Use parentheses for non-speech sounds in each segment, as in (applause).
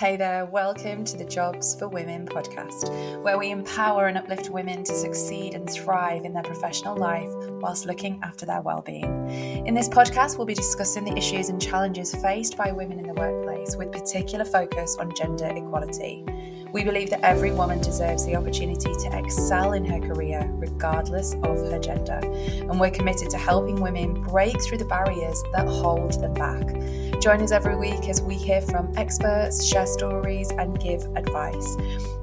Hey there, welcome to the Jobs for Women podcast, where we empower and uplift women to succeed and thrive in their professional life whilst looking after their well-being. In this podcast, we'll be discussing the issues and challenges faced by women in the workplace with particular focus on gender equality. We believe that every woman deserves the opportunity to excel in her career, regardless of her gender. And we're committed to helping women break through the barriers that hold them back. Join us every week as we hear from experts, share stories, and give advice.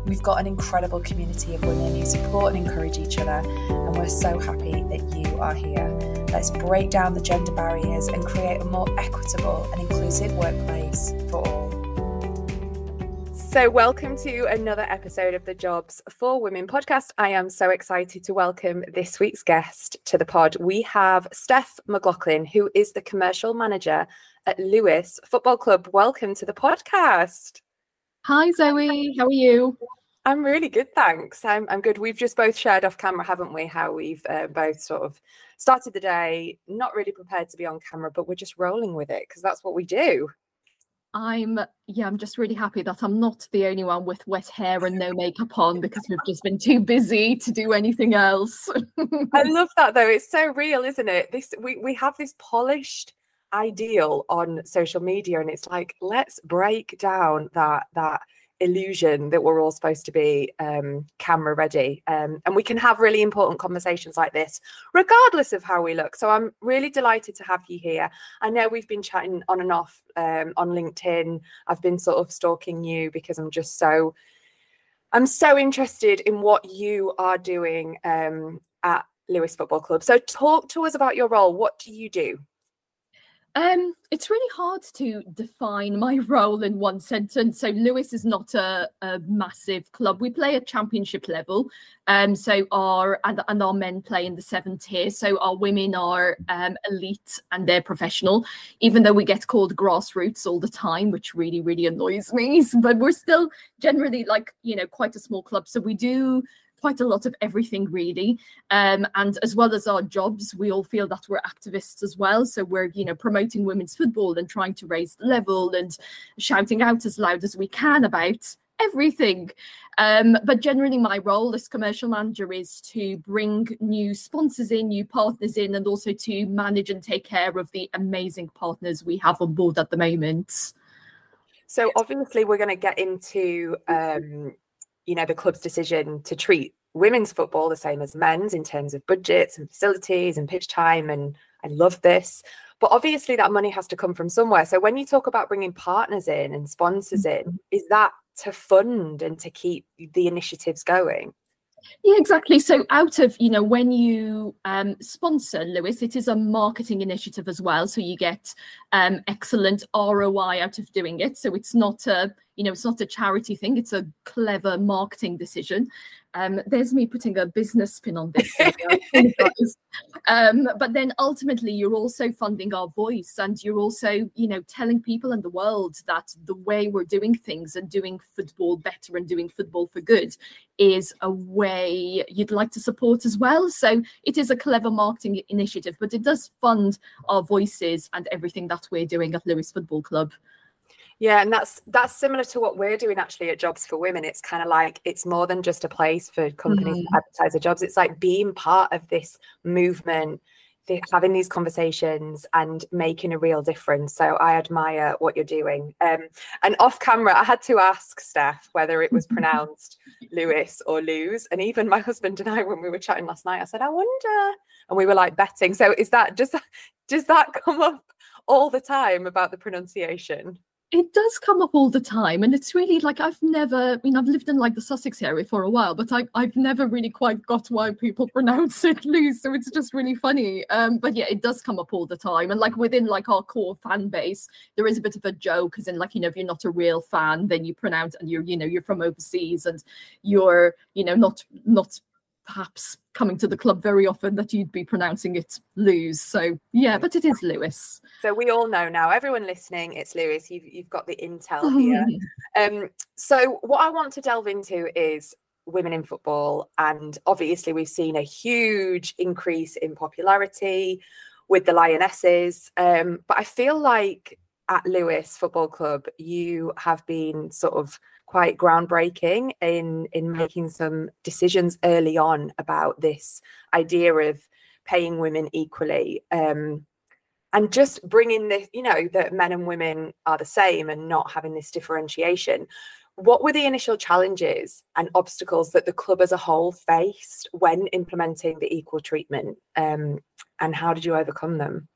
We've got an incredible community of women who support and encourage each other, and we're so happy that you are here. Let's break down the gender barriers and create a more equitable and inclusive workplace for all. So, welcome to another episode of the Jobs for Women podcast. I am so excited to welcome this week's guest to the pod. We have Stef McLoughlin, who is the commercial manager at Lewes Football Club. Welcome to the podcast. Hi, Zoe. How are you? I'm really good, thanks. I'm, I'm good. We've just both shared off camera, haven't we? How we've uh, both sort of started the day, not really prepared to be on camera, but we're just rolling with it because that's what we do. I'm yeah, I'm just really happy that I'm not the only one with wet hair and no makeup on because we've just been too busy to do anything else. I (laughs) love that though. It's so real, isn't it? This we we have this polished ideal on social media and it's like let's break down that that illusion that we're all supposed to be um, camera ready. Um, and we can have really important conversations like this regardless of how we look. So i'm really delighted to have you here. I know we've been chatting on and off um, on linkedin. I've been sort of stalking you because i'm just so i'm so interested in what you are doing um, at Lewes football club. So talk to us about your role. What do you do um, it's really hard to define my (laughs) role in one sentence. So Lewes is not a, a massive club. We play at championship level. Um, so our and, and our men play in the seventh tier. So our women are um, elite and they're professional, even though we get called grassroots all the time, which really, really annoys me. (laughs) But we're still generally like, you know, quite a small club. So we do quite a lot of everything really. Um, and as well as our jobs we all feel that we're activists as well. So we're you know promoting women's football and trying to raise the level and shouting out as loud as we can about everything. Um, but generally my role as commercial manager is to bring new sponsors in new partners in and also to manage and take care of the amazing partners we have on board at the moment. So obviously we're going to get into um, you know the club's decision to treat women's football the same as men's in terms of budgets and facilities and pitch time and I love this but obviously that money has to come from somewhere so when you talk about bringing partners in and sponsors in mm-hmm. is that to fund and to keep the initiatives going yeah, exactly. So, out of you know, when you um, sponsor Lewes, it is a marketing initiative as well. So you get um, excellent ROI out of doing it. So it's not a you know, it's not a charity thing. It's a clever marketing decision. Um, there's me putting a business spin on this. (laughs) um, but then ultimately, you're also funding our voice, and you're also, you know, telling people in the world that the way we're doing things and doing football better and doing football for good is a way you'd like to support as well. So it is a clever marketing initiative, but it does fund our voices and everything that we're doing at Lewes Football Club. Yeah, and that's that's similar to what we're doing actually at Jobs for Women. It's kind of like it's more than just a place for companies mm-hmm. to advertise their jobs. It's like being part of this movement, having these conversations and making a real difference. So I admire what you're doing. Um, and off camera, I had to ask Stef whether it was (laughs) pronounced Lewis or lose. And even my husband and I, when we were chatting last night, I said, I wonder. And we were like betting. So is that does that does that come up all the time about the pronunciation? It does come up all the time and it's really like i've never i mean i've lived in like the sussex area for a while but I, i've never really quite got why people (laughs) pronounce it loose so it's just really funny. Um but yeah it does come up all the time and like within like our core fan base there is a bit of a joke as in like you know if you're not a real fan then you pronounce and you're you know you're from overseas and you're you know not not perhaps coming to the club very often that you'd be pronouncing it lose. So yeah, but it is Lewis. So we all know now, everyone listening, it's Lewis. You've you've got the intel here. um, so what I want to delve into is women in football, and obviously we've seen a huge increase in popularity with the Lionesses. Um, but I feel like at Lewes Football Club, you have been sort of quite groundbreaking in in making some decisions early on about this idea of paying women equally um, and just bringing this you know that men and women are the same and not having this differentiation. What were the initial challenges and obstacles that the club as a whole faced when implementing the equal treatment um, and how did you overcome them?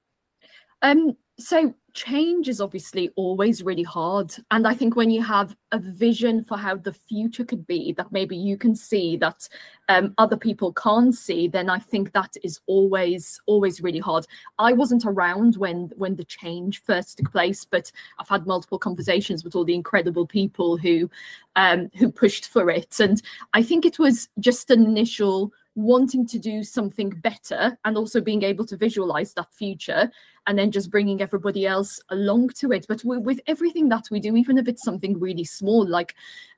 Um, so change is obviously always really hard and i think when you have a vision for how the future could be that maybe you can see that um, other people can't see then i think that is always always really hard. I wasn't around when when the change first took place but i've had multiple conversations with all the incredible people who um, who pushed for it and i think it was just an initial wanting to do something better and also being able to visualize that future and then just bringing everybody else along to it. But with everything that we do even if it's something really small like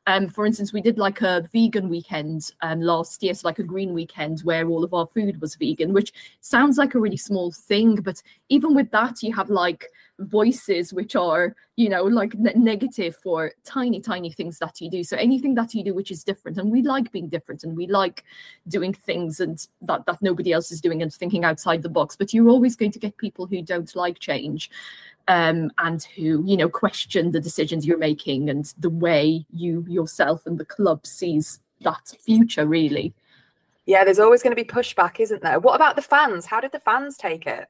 um, for instance we did like a vegan weekend um, last year so like a green weekend where all of our food was vegan which sounds like a really small thing but even with that you have like voices which are you know like ne- negative for tiny tiny things that you do. So anything that you do which is different and we like being different and we like doing things and that that nobody else is doing and thinking outside the box. But you're always going to get people who don't like change um, and who you know question the decisions you're making and the way you yourself and the club sees that future really. Yeah there's always going to be pushback isn't there? What about the fans? How did the fans take it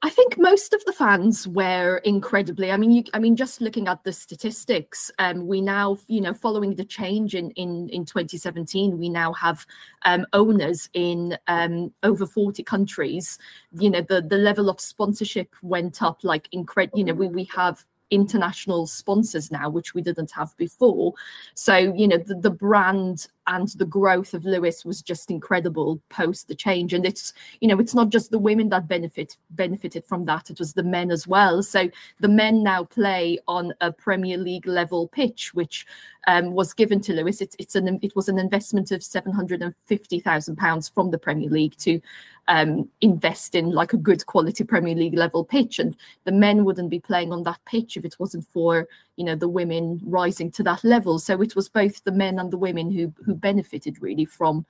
I think most of the fans were incredibly. I mean, you, I mean, just looking at the statistics, um, we now, you know, following the change in in in 2017, we now have um, owners in um, over 40 countries. You know, the the level of sponsorship went up like incredible. You know, we we have international sponsors now, which we didn't have before. So, you know, the, the brand and the growth of Lewes was just incredible post the change. And it's, you know, it's not just the women that benefit benefited from that, it was the men as well. So the men now play on a Premier League level pitch, which um, was given to Lewes. It's, it's an it was an investment of seven hundred and fifty thousand pounds from the Premier League to um, invest in like a good quality Premier League level pitch, and the men wouldn't be playing on that pitch if it wasn't for you know the women rising to that level. So it was both the men and the women who who benefited really from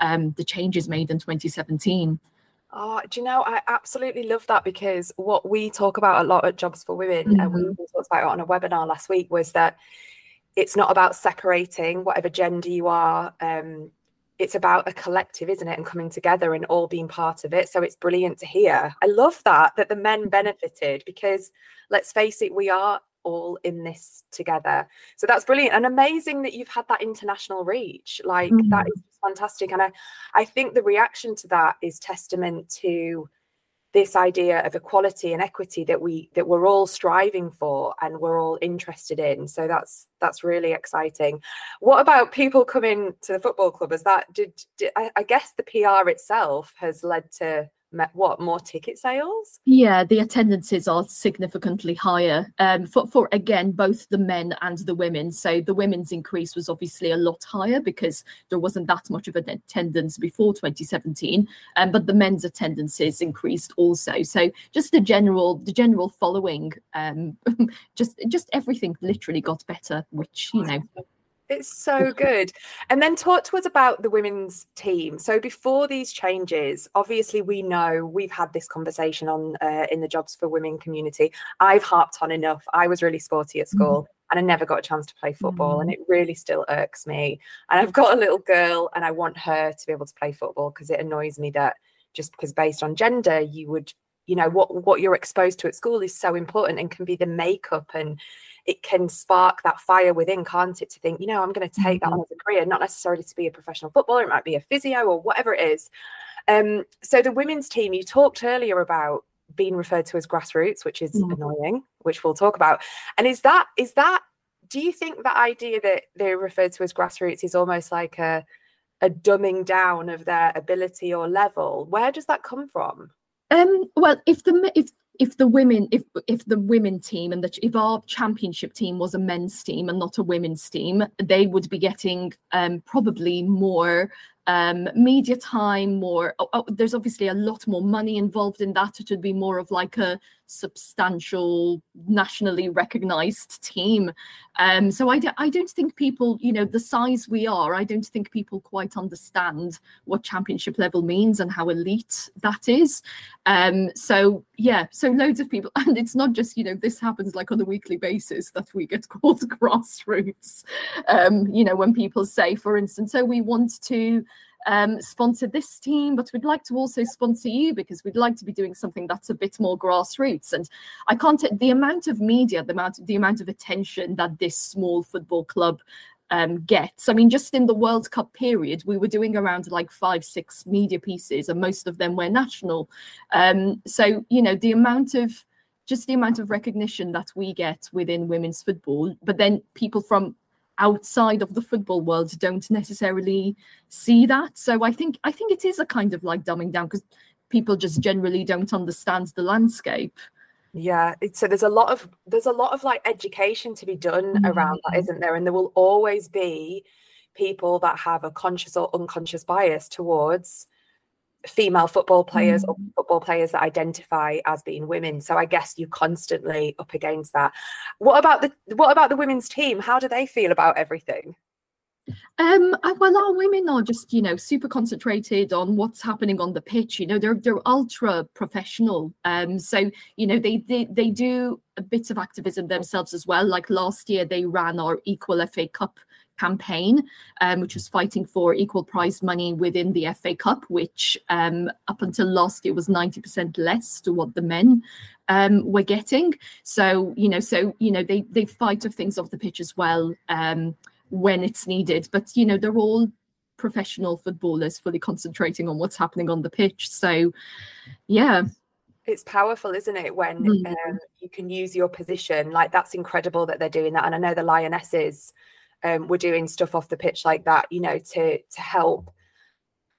um, the changes made in 2017. Oh, do you know, I absolutely love that because what we talk about a lot at Jobs for Women, mm-hmm. and we mm-hmm. talked about it on a webinar last week, was that it's not about separating whatever gender you are. Um, it's about a collective, isn't it? And coming together and all being part of it. So it's brilliant to hear. I love that, that the men benefited because let's face it, we are all in this together. So that's brilliant and amazing that you've had that international reach. Like mm-hmm. that is fantastic. And I, I think the reaction to that is testament to this idea of equality and equity that we that we're all striving for and we're all interested in. So that's that's really exciting. What about people coming to the football club? Is that did, did I, I guess the pr itself has led to what more ticket sales? Yeah the attendances are significantly higher. Um for, for again both the men and the women. So the women's increase was obviously a lot higher because there wasn't that much of an attendance before 2017 um, but the men's attendances increased also. So just the general the general following um (laughs) just just everything literally got better which you know it's so good. And then talk to us about the women's team. So before these changes, obviously we know we've had this conversation on uh, in the jobs for women community. I've harped on enough. I was really sporty at mm-hmm. school. Mm-hmm. And I never got a chance to play football, mm-hmm. and it really still irks me. And I've got a little girl, and I want her to be able to play football because it annoys me that just because based on gender, you would, you know, what what you're exposed to at school is so important and can be the makeup and it can spark that fire within, can't it? To think, you know, I'm going to take mm-hmm. that on as a career, not necessarily to be a professional footballer, it might be a physio or whatever it is. Um, so the women's team, you talked earlier about being referred to as grassroots, which is mm-hmm. annoying, which we'll talk about. And is that is that do you think that idea that they're referred to as grassroots is almost like a a dumbing down of their ability or level? Where does that come from? Um, well, if the if if the women if if the women team and the, if our championship team was a men's team and not a women's team they would be getting um, probably more um, media time, more. Oh, oh, there's obviously a lot more money involved in that. It would be more of like a substantial, nationally recognized team. Um, so I, d- I don't think people, you know, the size we are, I don't think people quite understand what championship level means and how elite that is. Um, so yeah, so loads of people, (laughs) and it's not just, you know, this happens like on a weekly basis that we get (laughs) called grassroots. Um, you know, when people say, for instance, so we want to um, sponsor this team, but we'd like to also sponsor you because we'd like to be doing something that's a bit more grassroots. And I can't the amount of media, the amount the amount of attention that this small football club um, gets. I mean, just in the World Cup period, we were doing around like five, six media pieces, and most of them were national. Um, so you know the amount of just the amount of recognition that we get within women's football, but then people from outside of the football world don't necessarily see that. So I think I think it is a kind of like dumbing down because people just generally don't understand the landscape. Yeah, so there's a lot of there's a lot of like education to be done mm-hmm. around that, isn't there? And there will always be people that have a conscious or unconscious bias towards female football players mm. or football players that identify as being women so i guess you're constantly up against that what about the what about the women's team how do they feel about everything um, well, our women are just, you know, super concentrated on what's happening on the pitch. You know, they're they're ultra professional. Um, so you know, they they they do a bit of activism themselves as well. Like last year, they ran our Equal FA Cup campaign, um, which was fighting for equal prize money within the FA Cup, which um, up until last year was 90% less to what the men um, were getting. So, you know, so, you know, they, they fight of things off the pitch as well um, when it's needed. But, you know, they're all professional footballers fully concentrating on what's happening on the pitch. So, yeah it's powerful isn't it when mm. um, you can use your position like that's incredible that they're doing that and i know the lionesses um, we're doing stuff off the pitch like that, you know, to to help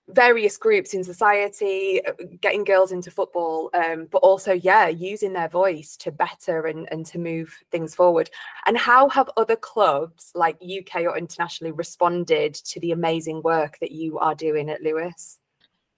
various groups in society uh, getting girls into football um, but also yeah using their voice to better and, and to move things forward. And how have other clubs like uk or internationally responded to the amazing work that you are doing at lewes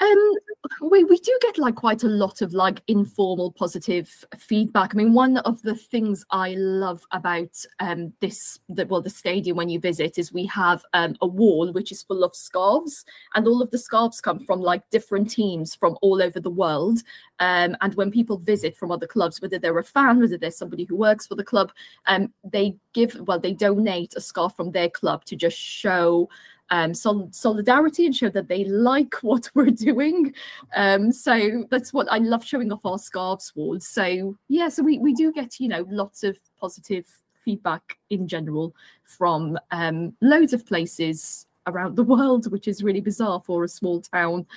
um, we, we do get like quite a lot of like informal positive feedback. I mean, one of the things I love about um this the well the stadium when you visit is we have um, a wall which is full of scarves, and all of the scarves come from like different teams from all over the world. Um, and when people visit from other clubs, whether they're a fan, whether they're somebody who works for the club, um, they give well they donate a scarf from their club to just show um, sol- solidarity and show that they like (laughs) what we're doing. Um, so that's what I love showing off our scarves walls. So yeah, so we, we do get, you know, lots of positive feedback in general from um, loads of places around the world, which is really bizarre for a small town.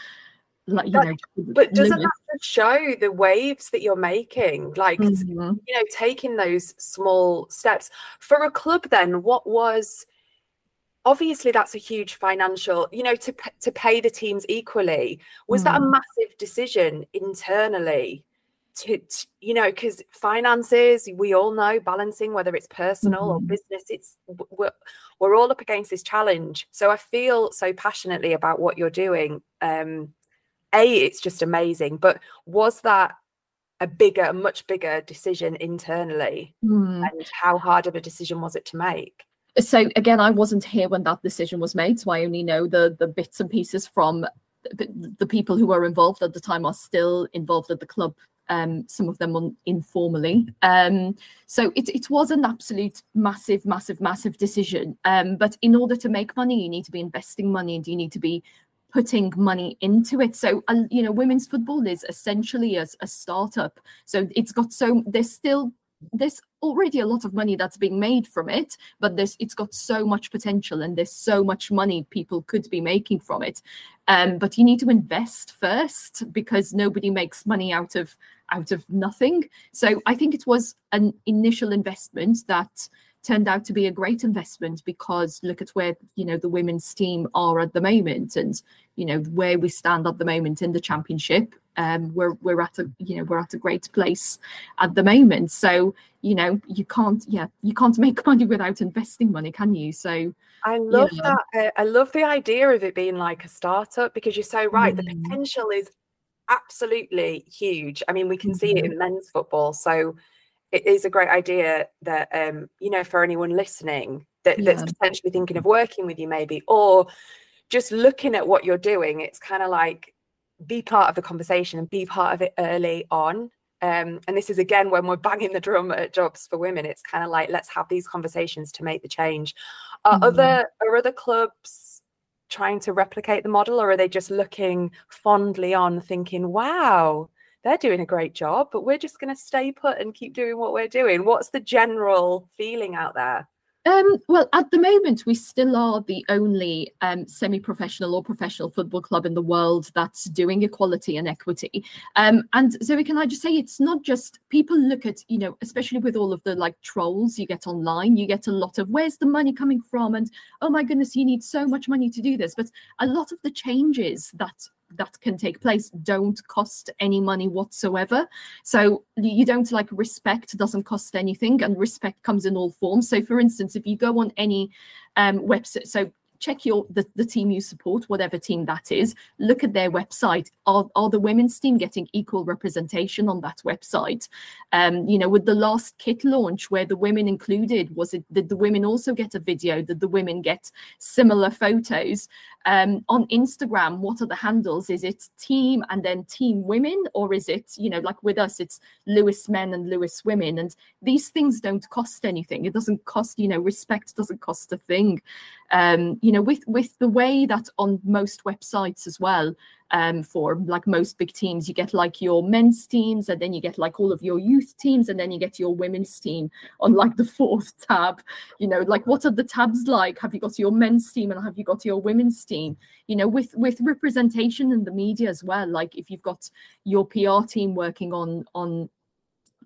Like, you but, know, but doesn't that show the waves that you're making? Like, mm-hmm. you know, taking those small steps for a club. Then, what was obviously that's a huge financial you know to to pay the teams equally was mm. that a mm. massive decision internally to, to you know because finances we all know balancing whether it's personal mm-hmm. or business it's we're, we're all up against this challenge so i feel so passionately about what you're doing um a it's just amazing but was that a bigger a much bigger decision internally mm. and how hard of a decision was it to make so again i wasn't here when that decision was made so i only know the the bits and pieces from the, people who were involved at the time are still involved at the club um, some of them informally. Um, so it, it was an absolute massive, massive, massive decision. Um, but in order to make money, you need to be investing money and you need to be putting money into it. So, uh, you know, women's football is essentially a, a startup. So it's got so, there's still there's already a lot of money that's being made from it but this it's got so much potential and there's so much money people could be making from it. Um, but you need to invest first because nobody makes money out of out of nothing. So i think it was an initial investment that turned out to be a great investment because look at where you know the women's team are at the moment and you know where we stand at the moment in the championship um we're we're at a you know we're at a great place at the moment so you know you can't yeah you can't make (laughs) money without investing money can you so I love that. Uh, I love the idea of it being like a startup because you're so right. Mm-hmm. The potential is absolutely huge. I mean, we can mm-hmm. see it mm-hmm. in men's football. So it is a great idea that um, you know, for anyone listening that, yeah. that's potentially thinking of working with you, maybe, or just looking at what you're doing, it's kind of like be part of the conversation and be part of it early on. Um, and this is again when we're banging the drum at jobs for women. It's kind of like let's have these conversations to make the change. Are mm-hmm. other are other clubs trying to replicate the model, or are they just looking fondly on, thinking, "Wow, they're doing a great job, but we're just going to stay put and keep doing what we're doing"? What's the general feeling out there? Um, well, at the moment, we still are the only um, semi-professional or professional football club in the world that's doing equality and equity. Um, and Zoe, can I just say, it's not just people look at, you know, especially with all of the like trolls you get online, you get a lot of where's the money coming from, and oh my goodness, you need so much money to do this. But a lot of the changes that that can take place don't cost any money whatsoever. So you don't like respect doesn't cost anything, and respect comes in all forms. So, for instance, if you go on any um, website, so check your the, the team you support whatever team that is look at their website are, are the women's team getting equal representation on that website um you know with the last kit launch where the women included was it did the women also get a video did the women get similar photos um, on Instagram, what are the handles? Is it team and then team women, or is it, you know, like with us, it's lewes men and lewes women? And these things don't cost anything. It doesn't cost, you know, respect doesn't cost a thing. Um, you know, with with the way that on most websites as well, um, for like most big teams. You get like your men's teams, and then you get like all of your youth teams, and then you get your women's team on like the (laughs) fourth tab. You know, like what are the tabs like? Have you got your men's team and have you got your women's team? You know, with with representation in the media as well. Like if you've got your PR team working on on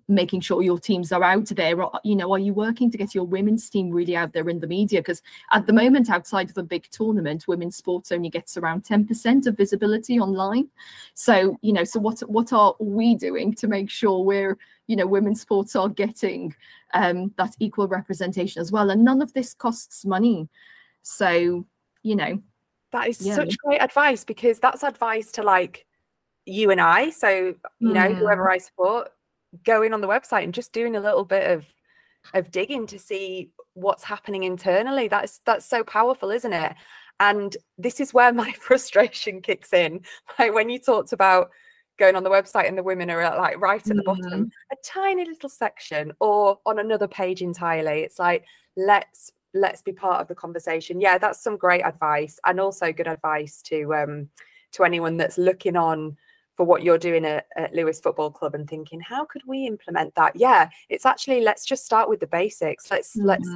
making sure your teams are out there. You know are you working to get your women's team really out there in the media? Because at the moment outside of a big tournament women's sports only gets around 10% of visibility online. So you know so what what are we doing to make sure we're you know women's sports are getting um, that equal representation as well? And none of this costs money. So you know that is yeah. such great advice because that's advice to like you and I. So you know mm. whoever I support going on the website and just doing a little bit of of digging to see what's happening internally. That's that's so powerful isn't it? And this is where (laughs) my frustration kicks in. Like when you talked about going on the website and the women are like right at the mm-hmm. bottom a tiny little section or on another page entirely. It's like let's let's be part of the conversation. Yeah that's some great advice and also good advice to um to anyone that's looking on for what you're doing at, at, Lewes Football Club and thinking, how could we implement that? Yeah, it's actually let's just start with the basics. Let's mm-hmm. let's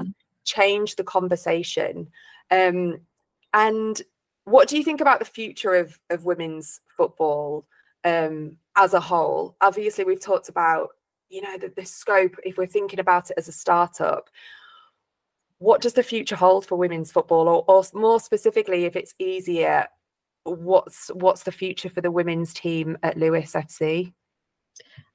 change the conversation. Um, and what do you think about the future of of women's football um, as a whole? Obviously, we've talked about you know the, the scope. If we're thinking about it as a startup, what does the future hold for women's football, or, or more specifically, if it's easier what's what's the future for the women's team at Lewes FC?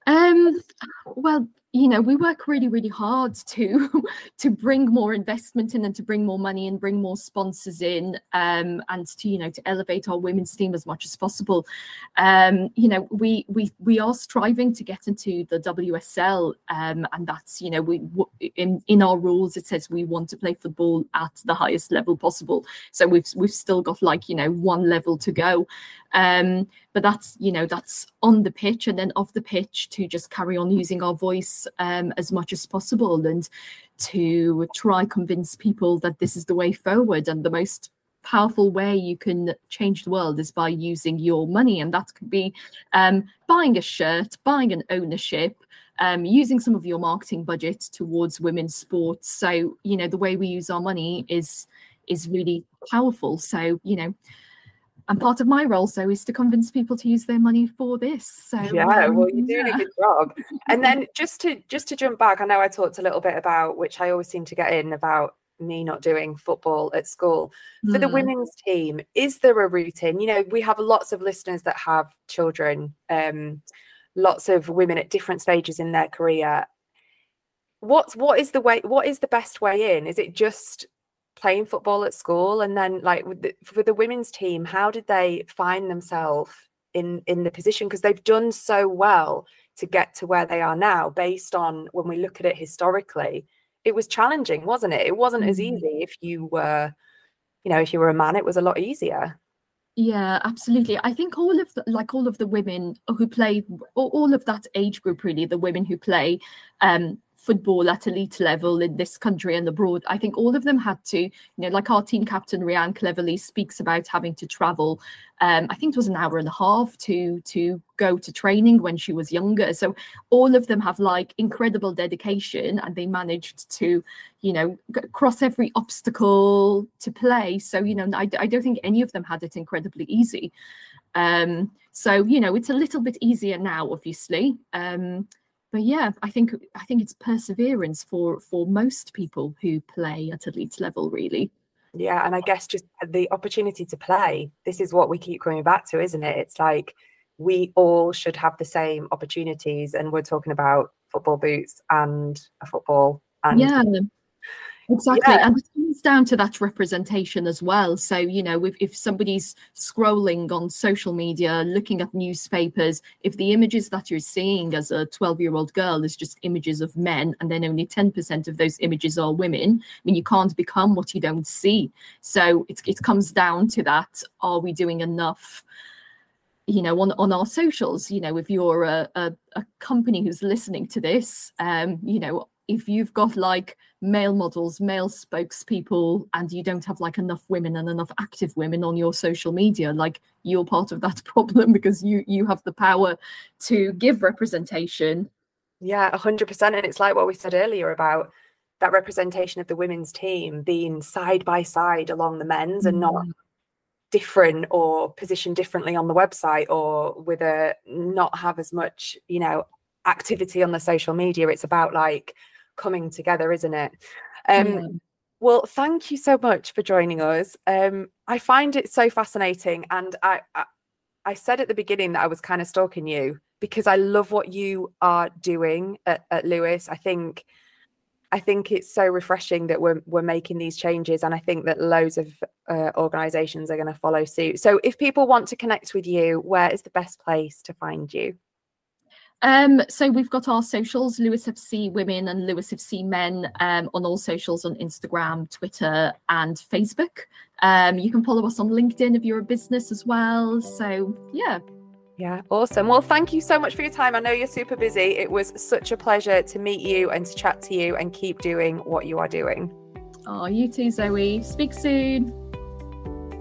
Um, well, you know we work really really hard to (laughs) to bring more investment in and to bring more money and bring more sponsors in um, and to you know to elevate our women's team as much as possible. Um, you know we we we are striving to get into the WSL um, and that's you know we in in our rules it says we want to play football at the highest level possible. So we've we've still got like you know one level to go. Um, but that's you know that's on the pitch and then off the pitch to just carry on using our voice um, as much as possible and to try convince people that this is the way forward. And the most powerful way you can change the world is by using your money. And that could be um, buying a shirt buying an ownership um, using some of your marketing budget towards women's sports. So you know the way we use our money is is really powerful. So you know and part of my role so is to convince people to use their money for this so yeah um, well you're doing yeah. a good job. (laughs) And then just to just to jump back i know i talked a little bit about which i always seem to get in about me not doing football at school. For mm. the women's team is there a routine? You know we have lots of listeners that have children um lots of women at different stages in their career. What's what is the way what is the best way in? Is it just playing football at school and then like with the, for the women's team how did they find themselves in in the position? Because they've done so well to get to where they are now based on when we look at it historically it was challenging wasn't it? It wasn't as easy if you were you know if you were a man it was a lot easier. Yeah absolutely. I think all of the like all of the women who play all of that age group really the women who play um football at elite level in this country and abroad. I think all of them had to, you know, like our team captain Rhian Cleverly speaks about having to travel. Um, I think it was an hour and a half to to go to training when she was younger. So all of them have like incredible dedication, and they managed to, you know, cross every obstacle to play. So you know, I, I don't think any of them had it incredibly easy. Um, so you know, it's a little bit easier now, obviously. Um, but yeah, I think I think it's perseverance for for most people who play at elite level, really. Yeah, and I guess just the opportunity to play. This is what we keep coming back to, isn't it? It's like we all should have the same opportunities, and we're talking about football boots and a football. And yeah, Exactly. Yeah. And it comes down to that representation as well. So, you know, if, if somebody's scrolling on social media, looking at newspapers, if the images that you're seeing as a 12 year old girl is just images of men, and then only 10% of those images are women, I mean, you can't become what you don't see. So it, it comes down to that are we doing enough? you know on on our socials you know if you're a, a, a company who's listening to this um you know if you've got like male models, male spokespeople, and you don't have like enough women and enough active women on your social media, like you're part of that (laughs) problem because you you have the power to give representation. Yeah, hundred percent. And it's like what we said earlier about that representation of the women's team being side by side along the men's mm. and not mm. different or positioned differently on the website or with a not have as much, you know, activity on the social media. It's about like coming together, isn't it? Um, mm. Well, thank you so much for joining us. Um, I find it so fascinating, and I, I, I said at the beginning that I was kind of stalking you because I love what you are doing at, at Lewes. I think. I think it's so refreshing that we're we're making these changes, and I think that loads of uh, organisations are going to follow suit. So, if people want to connect with you, where is the best place to find you? Um, so we've got our socials, Lewes FC Women and Lewes FC Men, um, on all socials on Instagram, Twitter, and Facebook. Um, you can follow us on LinkedIn if you're a business as well. So yeah. Yeah, awesome. Well, thank you so much for your time. I know you're super busy. It was such a pleasure to meet you and to chat to you and keep doing what you are doing. Oh, you too, Zoe. Speak soon.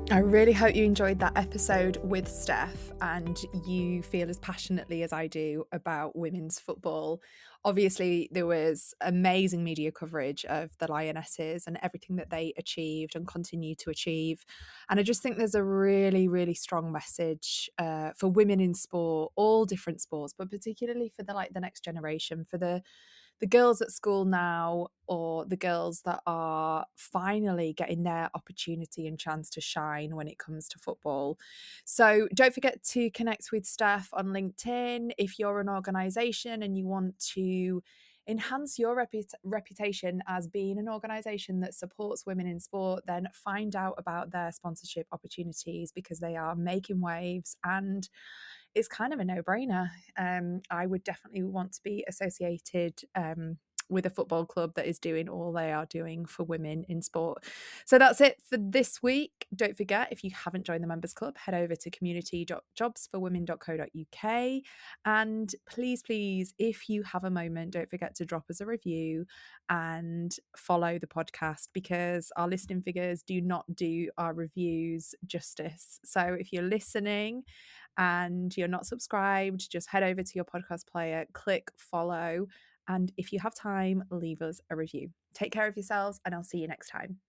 I really hope you enjoyed that episode with Stef and you feel as passionately as I do about women's football. Obviously, there was amazing media coverage of the Lionesses and everything that they achieved and continue to achieve. And I just think there's a really, really strong message uh, for women in sport, all different sports, but particularly for the like the next generation, for the the girls at school now or the girls that are finally getting their opportunity and chance to shine when it comes to football. So don't forget to connect with Stef on LinkedIn if you're an organization and you want to enhance your reput- reputation as being an organization that supports women in sport, then find out about their sponsorship opportunities because they are making waves and it's kind of a no brainer. Um, I would definitely want to be associated um, with a football club that is doing all they are doing for women in sport. So that's it for this week. Don't forget, if you haven't joined the members club, head over to community.jobsforwomen.co.uk. And please, please, if you have a moment, don't forget to drop us a review and follow the podcast because our listening figures do not do our reviews justice. So if you're listening, and you're not subscribed, just head over to your podcast player, click follow, and if you have time, leave us a review. Take care of yourselves, and I'll see you next time.